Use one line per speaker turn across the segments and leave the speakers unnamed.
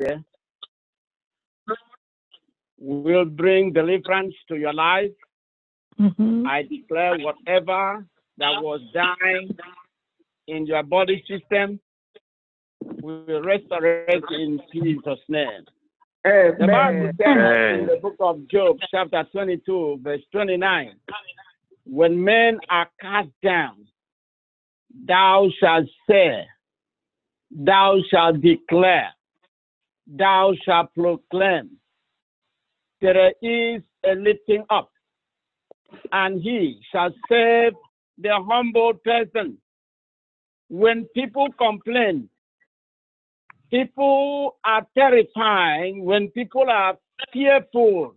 day will bring deliverance to your life.
Mhm.
I declare whatever that was dying in your body system will resurrect in Jesus' name. Amen. The Bible
Amen.
says in the book of Job, chapter 22, verse 29, when men are cast down, thou shalt say, thou shalt declare, thou shalt proclaim, there is a lifting up, and he shall save the humble person. When people complain, people are terrifying when people are fearful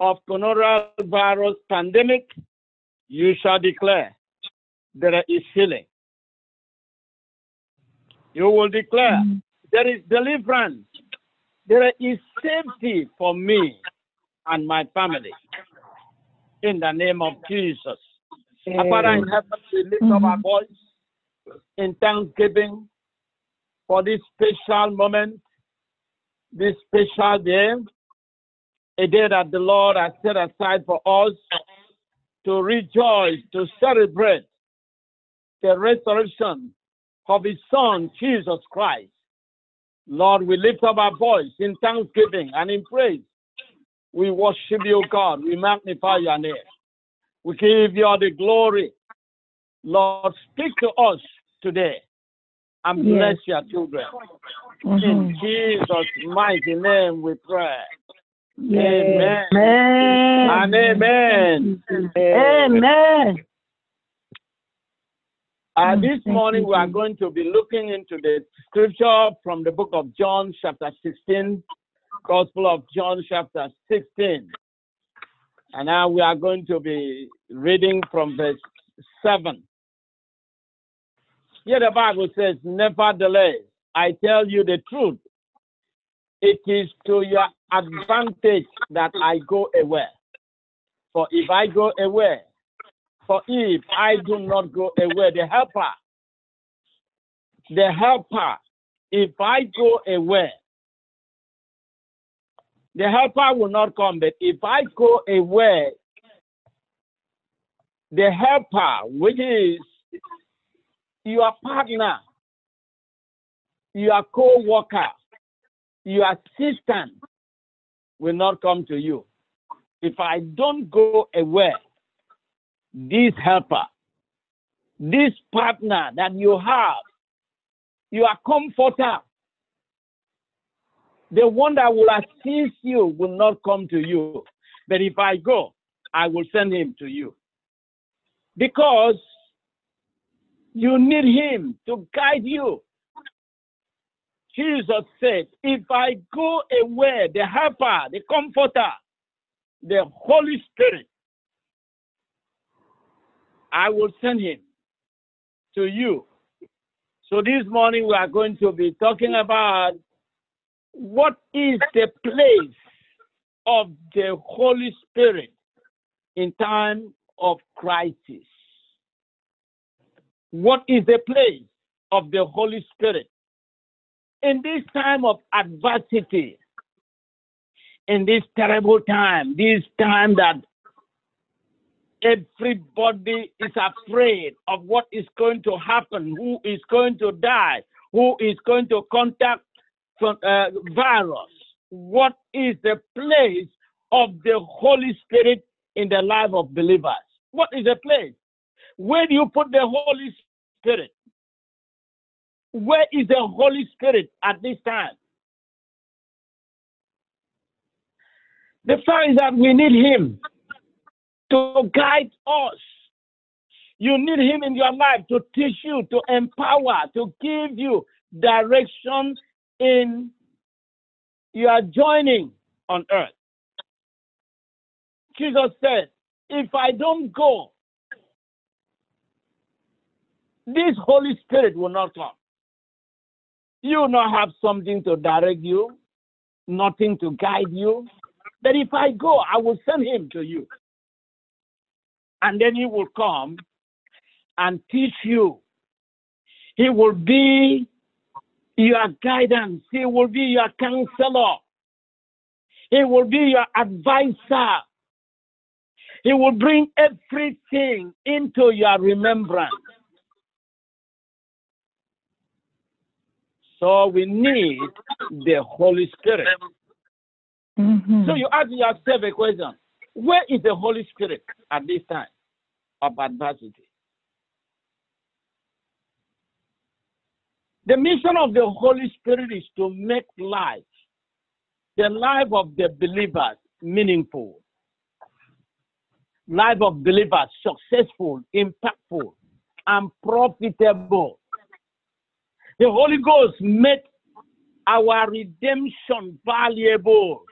of coronavirus pandemic you shall declare there is healing you will declare
Mhm.
there is deliverance there is safety for me and my family in the name of jesus our father in heaven we lift up our
Mhm.
voice in thanksgiving for this special moment, this special day, a day that the Lord has set aside for us to rejoice, to celebrate the resurrection of His Son, Jesus Christ. Lord, we lift up our voice in thanksgiving and in praise. We worship you, God. We magnify your name. We give you all the glory. Lord, speak to us today and
Yes.
bless your children. In
Mhm.
Jesus' mighty name we pray.
Yes.
Amen.
Amen.
And amen.
Amen.
Uh,
Mm,
this morning we are going to be looking into the scripture from the book of John, chapter 16, Gospel of John, chapter 16. And now we are going to be reading from verse 7. Here the Bible says, Nevertheless, I tell you the truth. It is to your advantage that I go away. For if I go away, for if I do not go away, the helper, the helper, if I go away, the helper will not come. But if I go away, the helper, which is your partner, your co-worker, your assistant, will not come to you. If I don't go away, this helper, this partner that you have, your comforter, the one that will assist you will not come to you. But if I go, I will send him to you. Because you need him to guide you. Jesus said, If I go away, the helper, the comforter, the Holy Spirit, I will send him to you. So this morning we are going to be talking about what is the place of the Holy Spirit in time of crisis. What is the place of the Holy Spirit in this time of adversity? In this terrible time, this time that everybody is afraid of what is going to happen, who is going to die, who is going to contact from, uh, virus. What is the place of the Holy Spirit in the life of believers? What is the place? Where do you put the Holy Spirit? Where is the Holy Spirit at this time? The fact is that we need Him to guide us. You need Him in your life to teach you, to empower, to give you direction in your joining on earth. Jesus said, If I don't go, this Holy Spirit will not come. You will not have something to direct you, nothing to guide you. But if I go, I will send him to you. And then he will come and teach you. He will be your guidance. He will be your counselor. He will be your advisor. He will bring everything into your remembrance. So we need the Holy Spirit.
Mhm.
So you ask yourself a question Where is the Holy Spirit at this time of adversity? The mission of the Holy Spirit is to make life, the life of the believers, meaningful. Life of believers successful, impactful, and profitable. The Holy Ghost made our redemption valuable.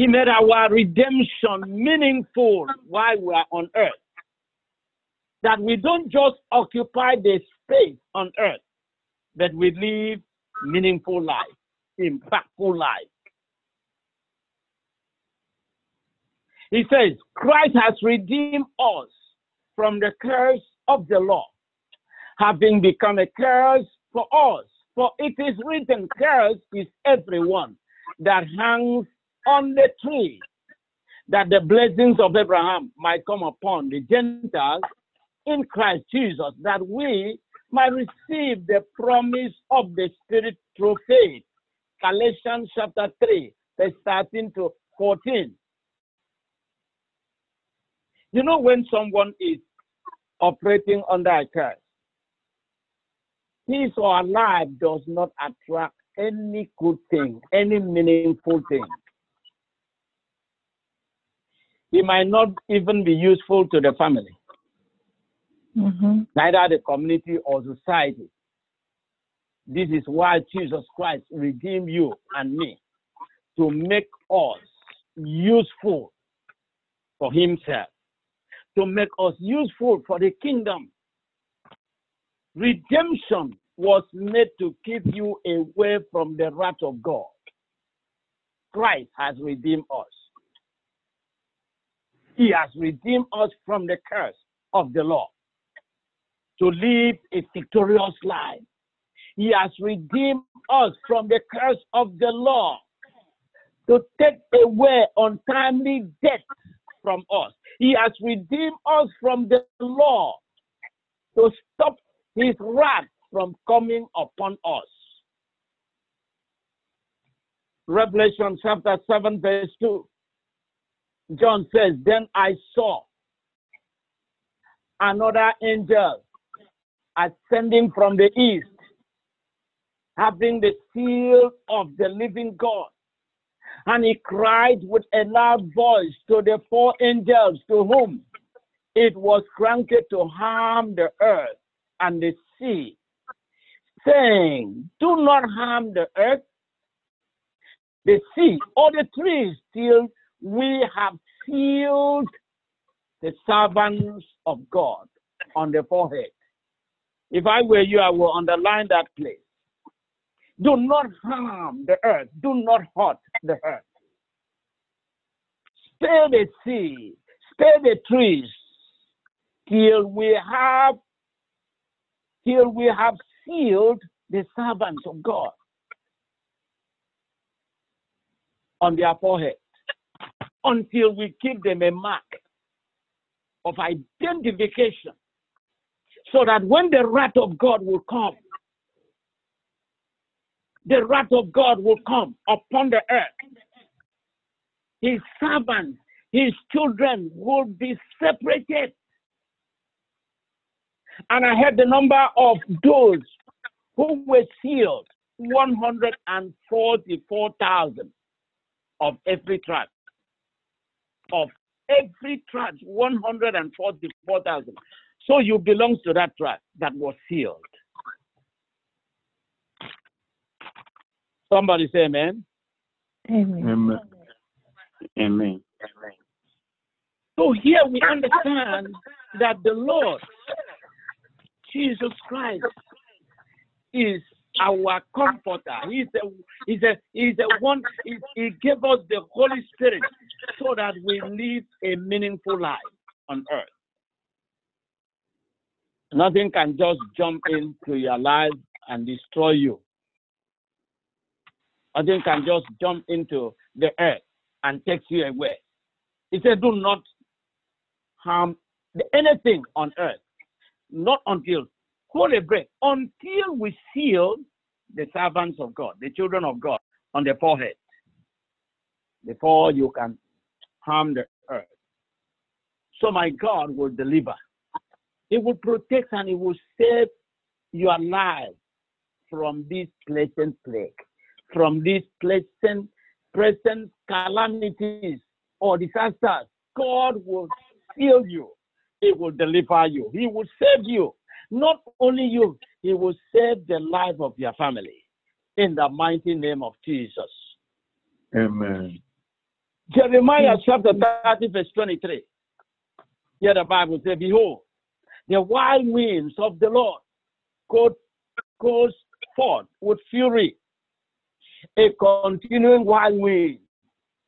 He made our redemption meaningful while we are on earth. That we don't just occupy the space on earth, but we live meaningful life, impactful life. He says, Christ has redeemed us from the curse of the law, having become a curse for us. For it is written, Curse is everyone that hangs on the tree, that the blessings of Abraham might come upon the Gentiles in Christ Jesus, that we might receive the promise of the Spirit through faith. Galatians chapter 3, verse 13 to 14. You know, when someone is operating under a curse, his or her life does not attract any good thing, any meaningful thing. He might not even be useful to the family,
Mhm.
neither the community or society. This is why Jesus Christ redeemed you and me to make us useful for Himself, to make us useful for the kingdom. Redemption was made to keep you away from the wrath of God. Christ has redeemed us. He has redeemed us from the curse of the law to live a victorious life. He has redeemed us from the curse of the law to take away untimely death from us. He has redeemed us from the law to stop his wrath from coming upon us. Revelation chapter 7, verse 2. John says, Then I saw another angel ascending from the east, having the seal of the living God. And he cried with a loud voice to the four angels to whom it was granted to harm the earth and the sea, saying, Do not harm the earth, the sea, or the trees, till we have sealed the servants of God on the forehead. If I were you, I will underline that place. Do not harm the earth. Do not hurt the earth. Spare the sea. Spare the trees till we have till we have sealed the servants of God on their forehead until we give them a mark of identification so that when the wrath of God will come, the wrath of God will come upon the earth. His servants, his children will be separated. And I had the number of those who were sealed 144,000 of every tribe. Of every tribe, 144,000. So you belong to that tribe that was sealed. Somebody say amen.
Amen.
Amen. Amen.
So here we understand that the Lord Jesus Christ is our comforter. He's a he's a he's a one he, he gave us the Holy Spirit so that we live a meaningful life on earth. Nothing can just jump into your life and destroy you. Nothing can just jump into the earth and take you away. He said, Do not harm anything on earth, not until, hold a break, until we seal the servants of God, the children of God, on the forehead, before you can harm the earth. So my God will deliver. He will protect and he will save your life from this pleasant plague, from these pleasant present calamities or disasters. God will heal you. He will deliver you. He will save you. Not only you, He will save the life of your family. In the mighty name of Jesus.
Amen.
Jeremiah chapter 30, verse 23. Here the Bible says, Behold, the wild winds of the Lord goes, forth with fury, a continuing wild wind.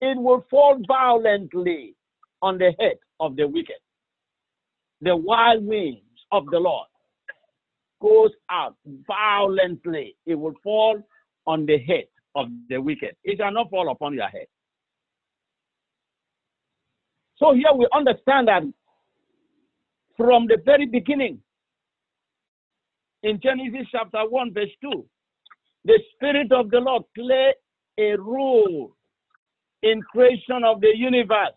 It will fall violently on the head of the wicked. The wild winds of the Lord goes out violently. It will fall on the head of the wicked. It shall not fall upon your head. So here we understand that from the very beginning, in Genesis chapter 1, verse 2, the Spirit of the Lord played a role in creation of the universe.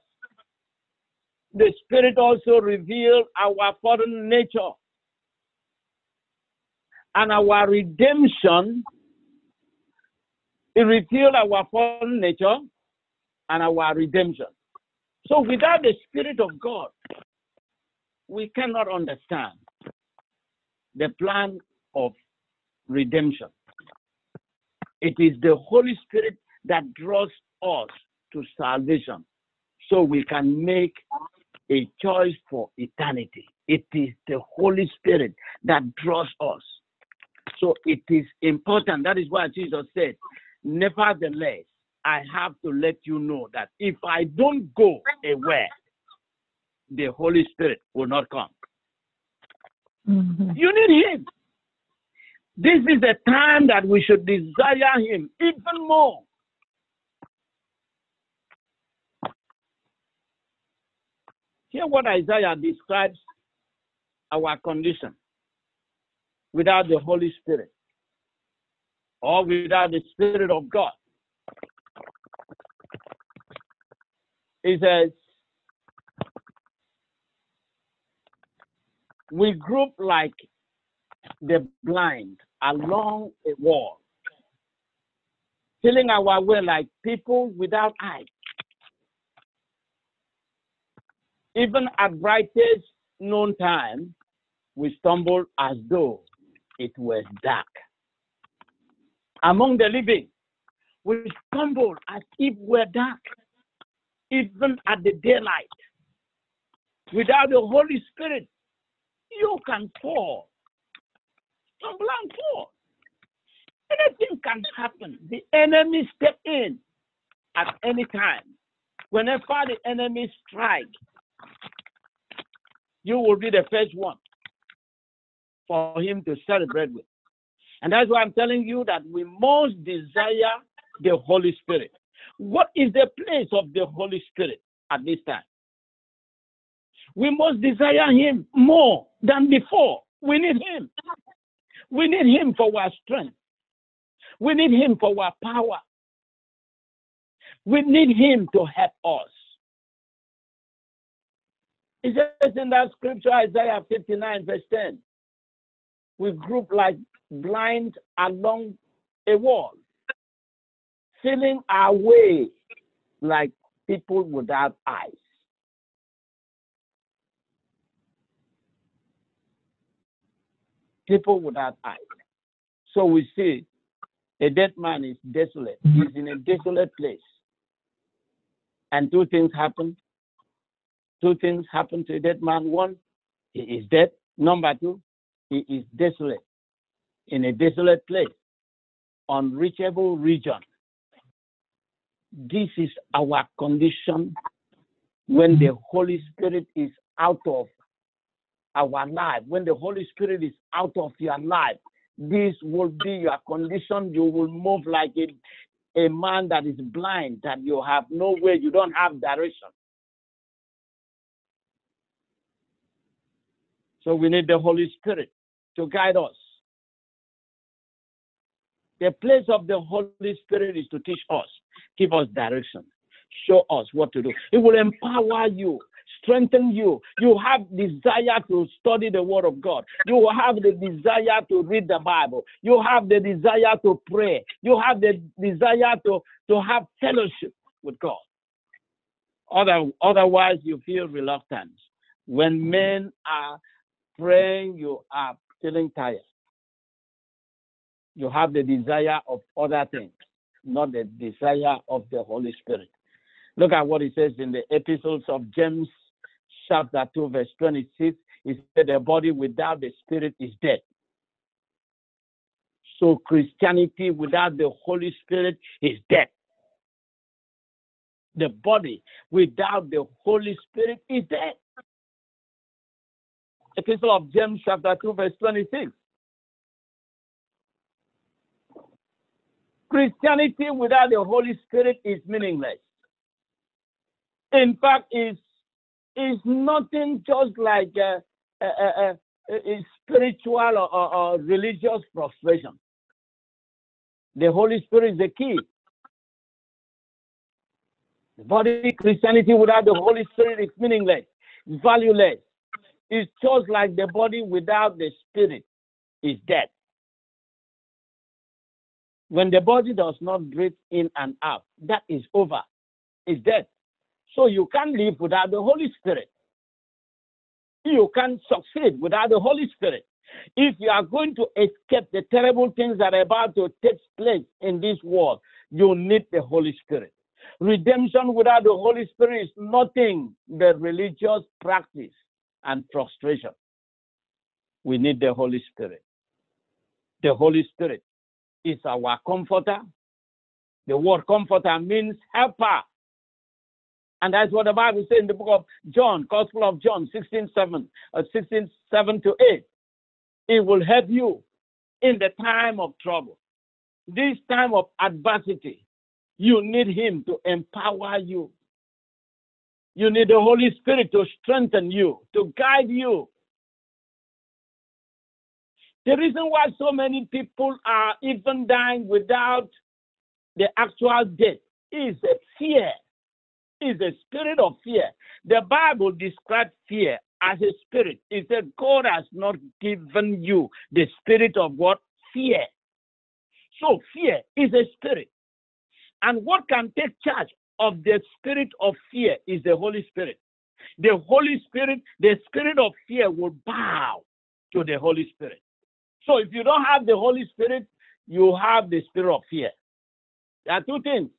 The Spirit also revealed our fallen nature and our redemption. It revealed our fallen nature and our redemption. So without the Spirit of God, we cannot understand the plan of redemption. It is the Holy Spirit that draws us to salvation so we can make a choice for eternity. It is the Holy Spirit that draws us. So it is important. That is why Jesus said, Nevertheless, I have to let you know that if I don't go away, the Holy Spirit will not come.
Mm-hmm.
You need Him. This is the time that we should desire Him even more. Hear what Isaiah describes our condition without the Holy Spirit or without the Spirit of God. He says, we group like the blind along a wall, feeling our way like people without eyes. Even at brightest noon time, we stumble as though it was dark. Among the living, we stumble as if we're dark, even at the daylight. Without the Holy Spirit, you can fall. And fall. Anything can happen. The enemy step in at any time. Whenever the enemy strike, you will be the first one for him to celebrate with. And that's why I'm telling you that we must desire the Holy Spirit. What is the place of the Holy Spirit at this time? We must desire Him more than before. We need Him. We need Him for our strength. We need Him for our power. We need Him to help us. It says in that scripture, Isaiah 59, verse 10, we group like blind along a wall, feeling our way like people without eyes. People without eyes. So we see a dead man is desolate. He's in a desolate place. And two things happen. Two things happen to a dead man. One, he is dead. Number two, he is desolate. In a desolate place, unreachable region. This is our condition when the Holy Spirit is out of our life. When the Holy Spirit is out of your life, this will be your condition. You will move like a, a man that is blind, that you have no way, you don't have direction. So we need the Holy Spirit to guide us. The place of the Holy Spirit is to teach us, give us direction, show us what to do. It will empower you, strengthen you. You have desire to study the Word of God. You have the desire to read the Bible. You have the desire to pray. You have the desire to, to have fellowship with God. Other, otherwise, you feel reluctant. When men are praying, you are feeling tired. You have the desire of other things, not the desire of the Holy Spirit. Look at what he says in the epistles of James, chapter 2, verse 26. He said, The body without the spirit is dead. So Christianity without the Holy Spirit is dead. The body without the Holy Spirit is dead. Epistle of James, chapter 2, verse 26. Christianity without the Holy Spirit is meaningless. In fact, is is nothing just like a, a, a, a spiritual or, or, or religious frustration. The Holy Spirit is the key. The body Christianity without the Holy Spirit is meaningless, valueless. It's just like the body without the spirit is dead. When the body does not breathe in and out, that is over. It's dead. So you can't live without the Holy Spirit. You can't succeed without the Holy Spirit. If you are going to escape the terrible things that are about to take place in this world, you need the Holy Spirit. Redemption without the Holy Spirit is nothing but religious practice and frustration. We need the Holy Spirit. The Holy Spirit is our comforter. The word comforter means helper. And that's what the Bible says in the book of John, Gospel of John, 16 7, uh, 16 7 to 8. It will help you in the time of trouble. This time of adversity, you need Him to empower you. You need the Holy Spirit to strengthen you, to guide you, the reason why so many people are even dying without the actual death is a fear, is a spirit of fear. The Bible describes fear as a spirit. It said God has not given you the spirit of what? Fear. So fear is a spirit. And what can take charge of the spirit of fear is the Holy Spirit. The Holy Spirit, the spirit of fear will bow to the Holy Spirit. So if you don't have the Holy Spirit, you have the spirit of fear. There are two things.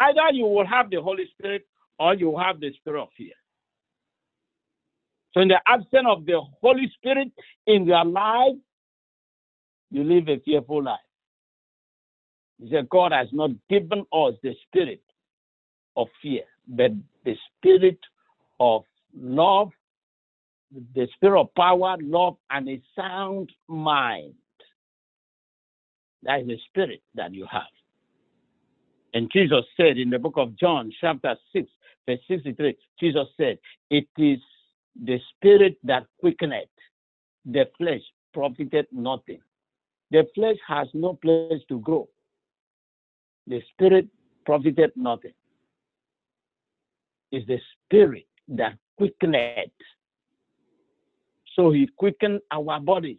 Either you will have the Holy Spirit or you have the spirit of fear. So in the absence of the Holy Spirit in your life, you live a fearful life. He said, God has not given us the spirit of fear, but the spirit of love, the spirit of power, love, and a sound mind. That is the spirit that you have. And Jesus said in the book of John, chapter 6, verse 63, Jesus said, It is the spirit that quickeneth, the flesh profited nothing. The flesh has no place to grow. The spirit profited nothing. It's the spirit that quickeneth so he quickens our bodies.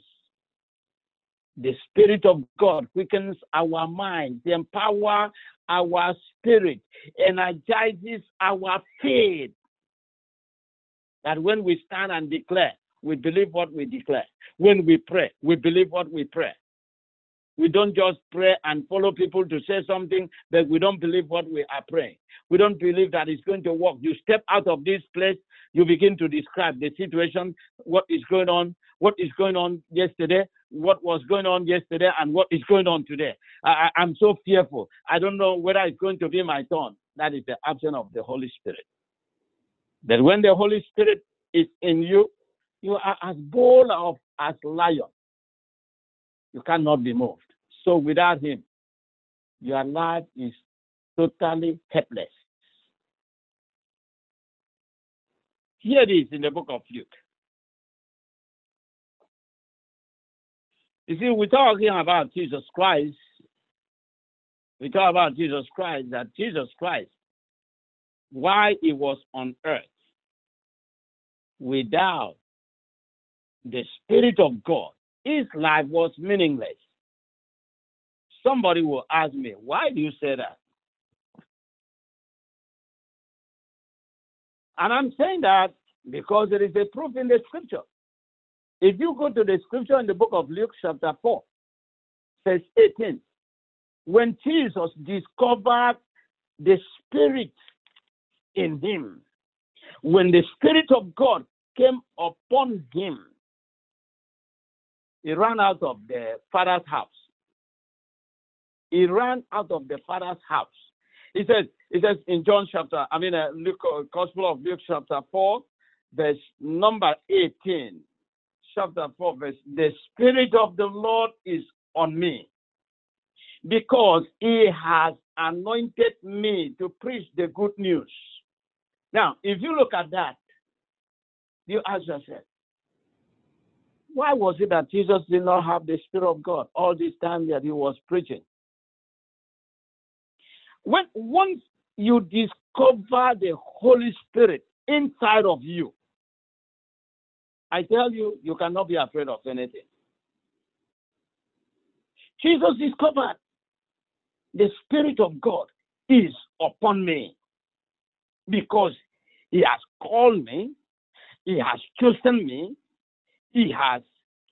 The Spirit of God quickens our minds, empower our spirit, energizes our faith. That when we stand and declare, we believe what we declare. When we pray, we believe what we pray. We don't just pray and follow people to say something, but we don't believe what we are praying. We don't believe that it's going to work. You step out of this place, you begin to describe the situation, what is going on, what is going on yesterday, what was going on yesterday, and what is going on today. I, am so fearful. I don't know whether it's going to be my turn. That is the absence of the Holy Spirit. That when the Holy Spirit is in you, you are as bold of, as lion. You cannot be moved. So without him, your life is totally helpless. Here it is in the book of Luke. You see, we're talking about Jesus Christ. We talk about Jesus Christ, that Jesus Christ, why he was on earth without the Spirit of God, his life was meaningless. Somebody will ask me, why do you say that? And I'm saying that because there is a proof in the scripture. If you go to the scripture in the book of Luke, chapter 4, verse 18, when Jesus discovered the Spirit in him, when the Spirit of God came upon him, he ran out of the Father's house. He ran out of the Father's house. He says, he says in John chapter, I mean, uh, Luke, uh, Gospel of Luke chapter 4, verse number 18. Chapter 4, verse, the Spirit of the Lord is on me because he has anointed me to preach the good news. Now, if you look at that, you ask yourself, why was it that Jesus did not have the Spirit of God all this time that he was preaching? When once you discover the Holy Spirit inside of you, I tell you, you cannot be afraid of anything. Jesus discovered the Spirit of God is upon me because He has called me, He has chosen me, He has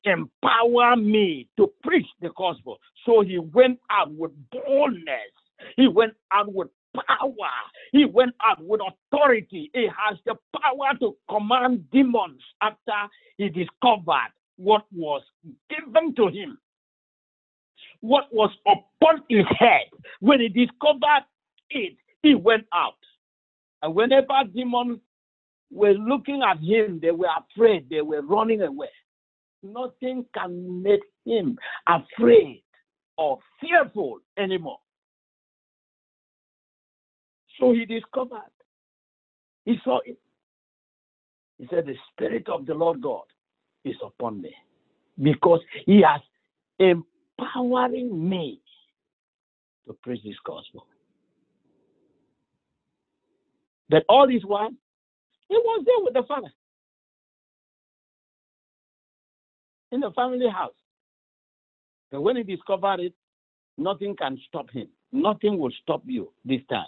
empowered me to preach the gospel. So He went out with boldness, He went out with power, He went out with authority. He has the power to command demons after He discovered what was given to Him what was upon his head. When he discovered it, he went out. And whenever demons were looking at him, they were afraid, they were running away. Nothing can make him afraid or fearful anymore. So he discovered, he saw it. He said, The Spirit of the Lord God is upon me because he has empowering me to preach this gospel. That all this while, he was there with the Father in the family house. But when he discovered it, nothing can stop him. Nothing will stop you this time.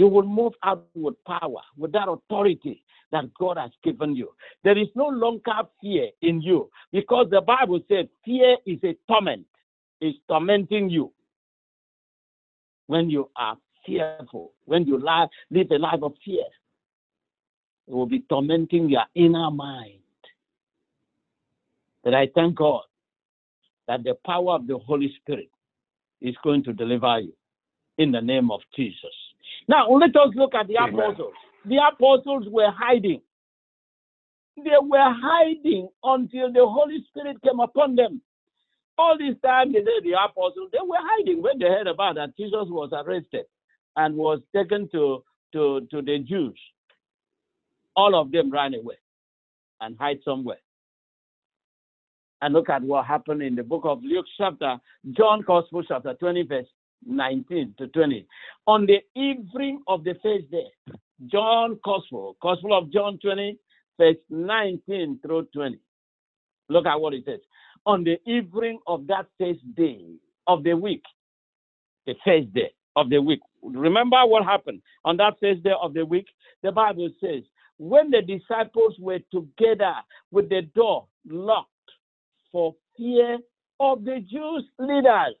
You will move out with power, with that authority that God has given you. There is no longer fear in you because the Bible said fear is a torment is tormenting you when you are fearful, when you live a life of fear. It will be tormenting your inner mind. But I thank God that the power of the Holy Spirit is going to deliver you in the name of Jesus. Now, let us look at the Amen. apostles. The apostles were hiding. They were hiding until the Holy Spirit came upon them. All this time, they the apostles, they were hiding when they heard about that Jesus was arrested and was taken to, to, to the Jews. All of them ran away and hide somewhere. And look at what happened in the book of Luke, chapter, John Gospel, chapter 20, verse 19 to 20. On the evening of the first day, John Gospel, Gospel of John 20, verse 19 through 20. Look at what it says on the evening of that first day of the week, the first day of the week. Remember what happened on that first day of the week? The Bible says, when the disciples were together with the door locked for fear of the Jews' leaders,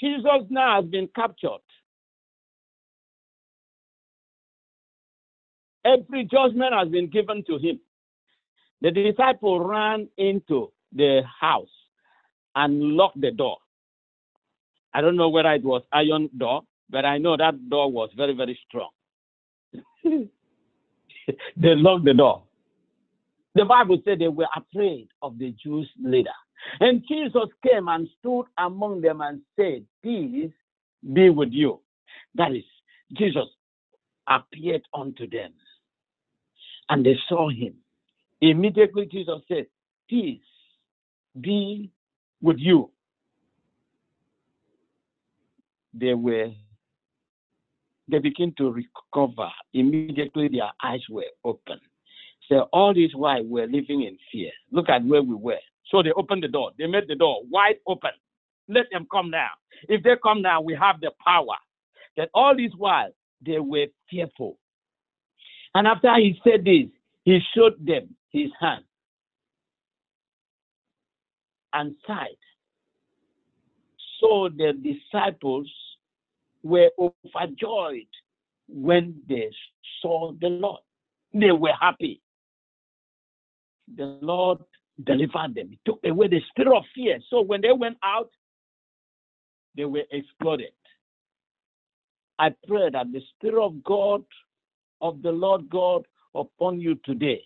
Jesus now has been captured. Every judgment has been given to him. The disciple ran into the house and locked the door. I don't know whether it was iron door, but I know that door was very, very strong. they locked the door. The Bible said they were afraid of the Jews' leader. And Jesus came and stood among them and said, Peace be with you. That is, Jesus appeared unto them. And they saw him. Immediately Jesus said, Peace be with you. They were they began to recover. Immediately their eyes were open. So all this while we're living in fear. Look at where we were. So they opened the door. They made the door wide open. Let them come now. If they come now, we have the power. That all this while they were fearful. And after he said this, he showed them his hand and side. So the disciples were overjoyed when they saw the Lord. They were happy. The Lord delivered them. He took away the spirit of fear. So when they went out, they were exploded. I pray that the Spirit of God, of the Lord God upon you today,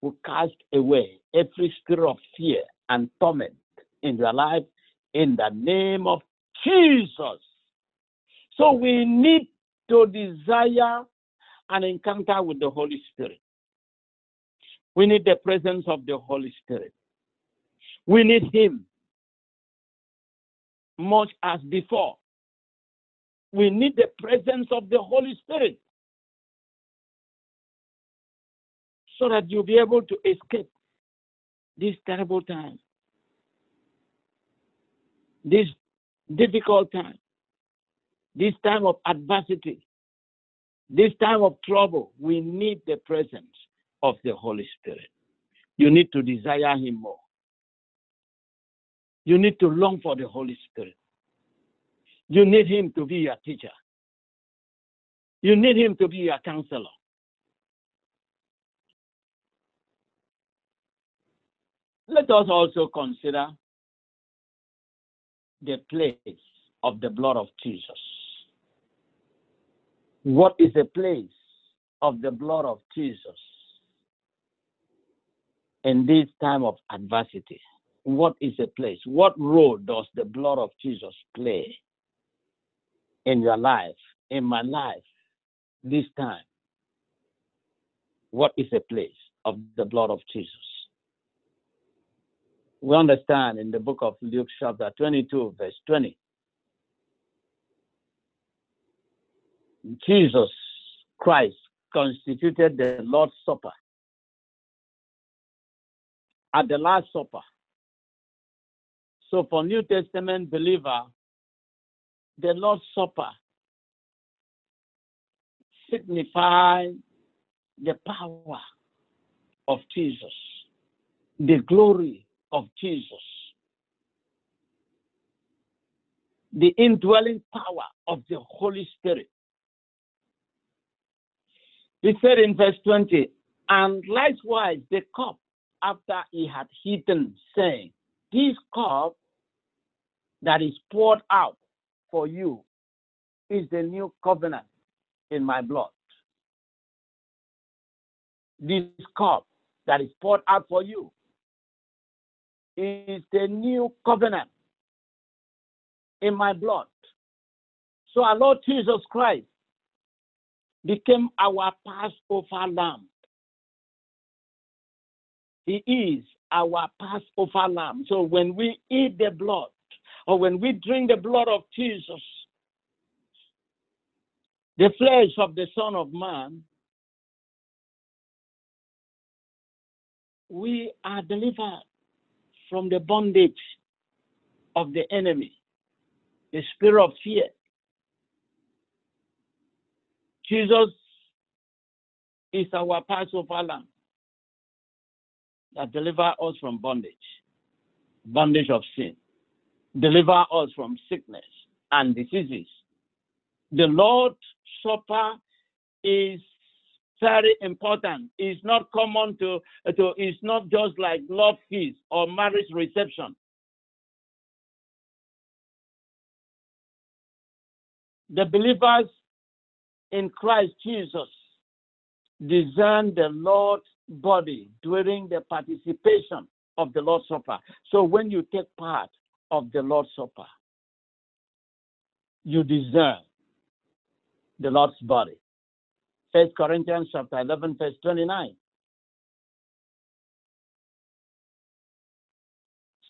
will cast away every spirit of fear and torment in your life in the name of Jesus. So we need to desire an encounter with the Holy Spirit. We need the presence of the Holy Spirit. We need Him much as before. We need the presence of the Holy Spirit so that you'll be able to escape this terrible time, this difficult time, this time of adversity, this time of trouble. We need the presence of the Holy Spirit. You need to desire Him more. You need to long for the Holy Spirit. You need Him to be your teacher. You need Him to be your counselor. Let us also consider the place of the blood of Jesus. What is the place of the blood of Jesus in this time of adversity? What is the place? What role does the blood of Jesus play in your life, in my life, this time? What is the place of the blood of Jesus? We understand in the book of Luke, chapter 22, verse 20. Jesus Christ constituted the Lord's Supper. At the Last Supper, so for New Testament believer, the Lord's Supper signifies the power of Jesus, the glory of Jesus, the indwelling power of the Holy Spirit. He said in verse 20, and likewise the cup after he had eaten, saying, This cup that is poured out for you is the new covenant in my blood. This cup that is poured out for you is the new covenant in my blood. So our Lord Jesus Christ became our Passover lamb. He is our Passover lamb. So when we eat the blood, or when we drink the blood of Jesus, the flesh of the Son of Man, we are delivered from the bondage of the enemy, the spirit of fear. Jesus is our Passover lamb that deliver us from bondage, bondage of sin deliver us from sickness and diseases. The Lord's Supper is very important. It's not common to, to it's not just like love feast or marriage reception. The believers in Christ Jesus discern the Lord body during the participation of the Lord's Supper. So when you take part of the Lord's Supper, you deserve the Lord's body. First Corinthians chapter 11, verse 29.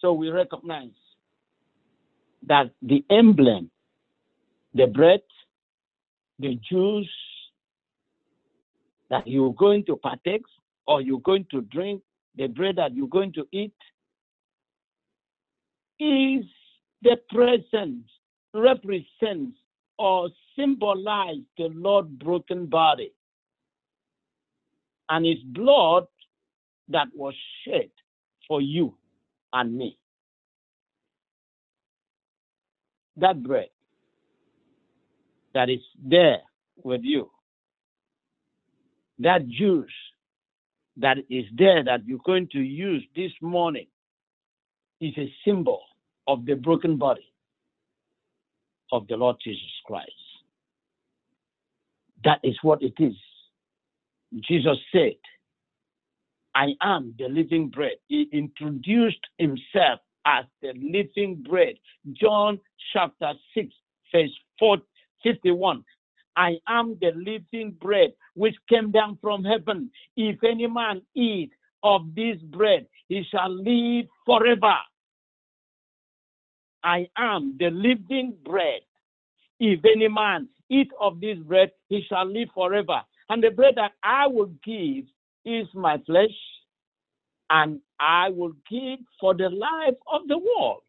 So we recognize that the emblem, the bread, the juice that you're going to partake or you're going to drink, the bread that you're going to eat, is the presence, represents or symbolizes the Lord's broken body and his blood that was shed for you and me. That bread that is there with you, that juice that is there that you're going to use this morning is a symbol of the broken body of the Lord Jesus Christ. That is what it is. Jesus said, I am the living bread. He introduced himself as the living bread. John chapter 6, verse 51. I am the living bread which came down from heaven. If any man eat of this bread, he shall live forever. I am the living bread. If any man eat of this bread, he shall live forever. And the bread that I will give is my flesh, and I will give for the life of the world.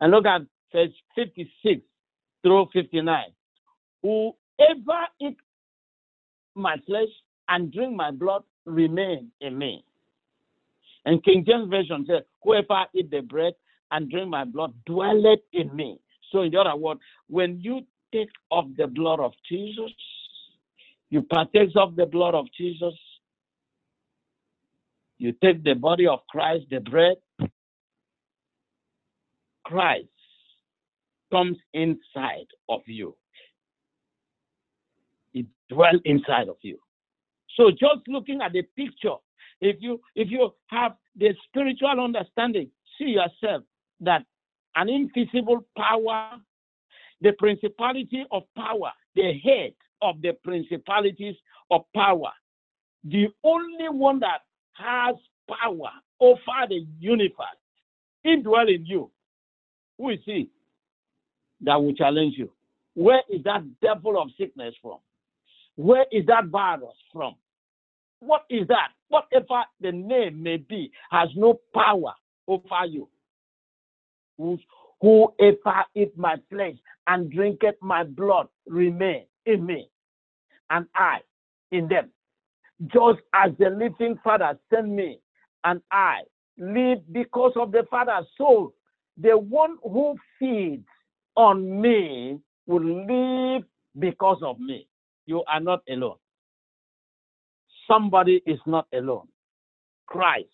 And look at verse 56 through 59. Whoever eat my flesh and drink my blood remain in me. And King James Version says, Whoever eat the bread and drink my blood dwelleth in me. So, in other words, when you take of the blood of Jesus, you partake of the blood of Jesus, you take the body of Christ, the bread, Christ comes inside of you. It dwells inside of you. So just looking at the picture, if you if you have the spiritual understanding, see yourself that an invisible power, the principality of power, the head of the principalities of power, the only one that has power over the universe, indwell in you. Who is he that will challenge you? Where is that devil of sickness from? Where is that virus from? What is that? Whatever the name may be, has no power over you. Whoever eat my flesh and drinketh my blood remain in me, and I in them. Just as the living Father sent me, and I live because of the Father. So the one who feeds on me will live because of me. You are not alone. Somebody is not alone. Christ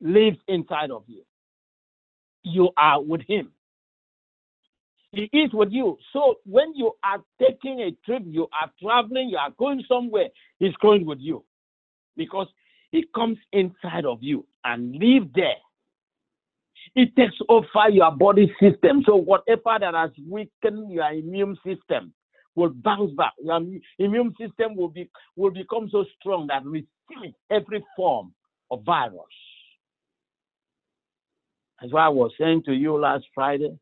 lives inside of you. You are with him. He is with you. So when you are taking a trip, you are traveling, you are going somewhere, he's going with you. Because he comes inside of you and live there. It takes over your body system. So whatever that has weakened your immune system will bounce back. Your immune system will be will become so strong that receives every form of virus. That's why I was saying to you last Friday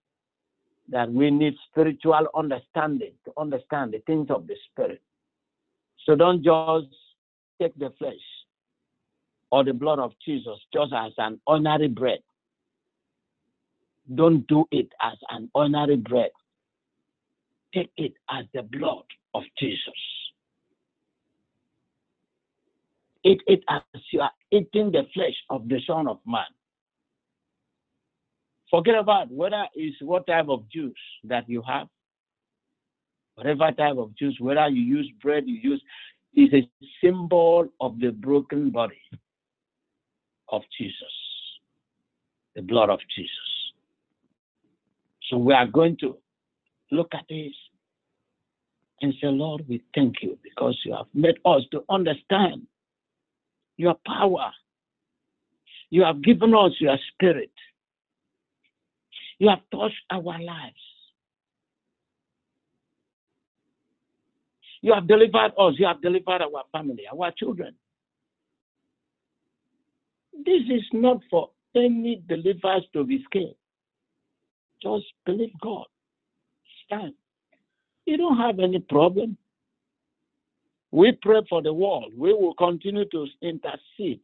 that we need spiritual understanding to understand the things of the spirit. So don't just take the flesh or the blood of Jesus just as an ordinary bread. Don't do it as an ordinary bread. Take it as the blood of Jesus. Eat it as you are eating the flesh of the Son of Man. Forget about whether it's what type of juice that you have, whatever type of juice, whether you use bread, you use, is a symbol of the broken body of Jesus, the blood of Jesus. So we are going to look at this and say, Lord, we thank you because you have made us to understand your power. You have given us your spirit. You have touched our lives. You have delivered us. You have delivered our family, our children. This is not for any believers to be scared. Just believe God. You don't have any problem. We pray for the world. We will continue to intercede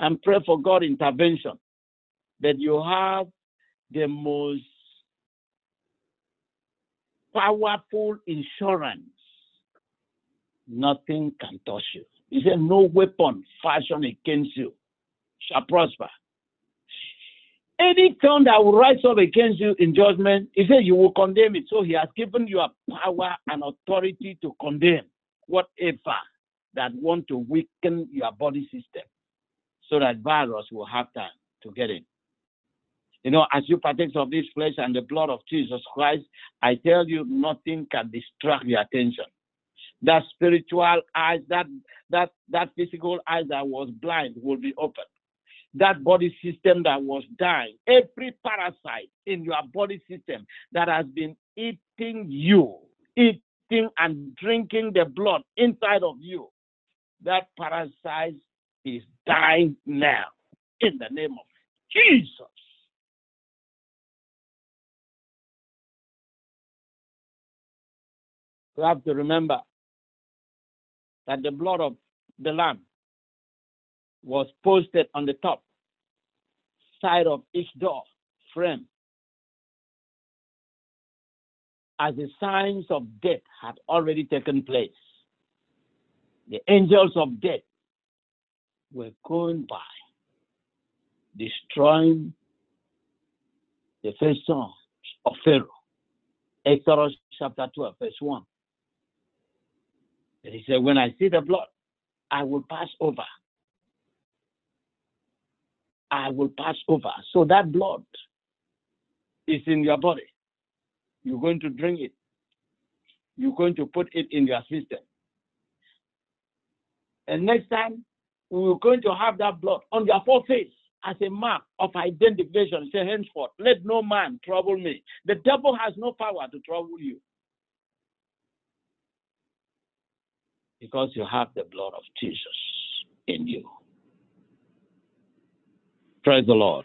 and pray for God intervention. That you have the most powerful insurance. Nothing can touch you. He said, No weapon fashioned against you shall prosper. Any tongue that will rise up against you in judgment, he said you will condemn it. So he has given you a power and authority to condemn whatever that want to weaken your body system so that virus will have time to get in. You know, as you partake of this flesh and the blood of Jesus Christ, I tell you, nothing can distract your attention. That spiritual eyes, that that that physical eyes that was blind will be opened that body system that was dying, every parasite in your body system that has been eating you, eating and drinking the blood inside of you, that parasite is dying now in the name of Jesus. You have to remember that the blood of the Lamb was posted on the top side of each door frame as the signs of death had already taken place. The angels of death were going by, destroying the first sons of Pharaoh. Exodus chapter 12, verse 1. And he said, When I see the blood, I will pass over I will pass over. So that blood is in your body. You're going to drink it. You're going to put it in your system. And next time, we're going to have that blood on your foreface as a mark of identification. Say, henceforth, let no man trouble me. The devil has no power to trouble you. Because you have the blood of Jesus in you. Praise the Lord.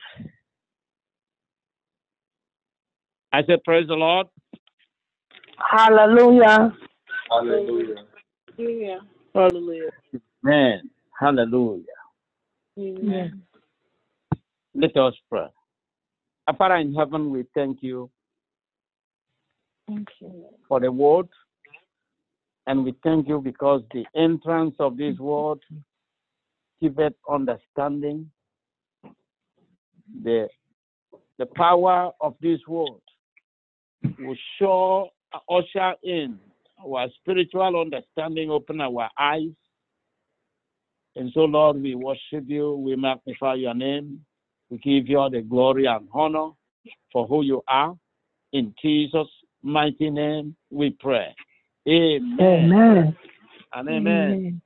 I said, Praise the Lord.
Hallelujah.
Hallelujah.
Hallelujah. Hallelujah.
Amen. Hallelujah.
Amen.
Let us pray. Our Father in heaven, we thank you
Thank you.
for the word. And we thank you because the entrance of this word giveth understanding the the power of this world will show uh, usher in our spiritual understanding, open our eyes. And so, Lord, we worship you, we magnify your name, we give you all the glory and honor for who you are. In Jesus' mighty name, we pray. Amen
Amen.
and amen.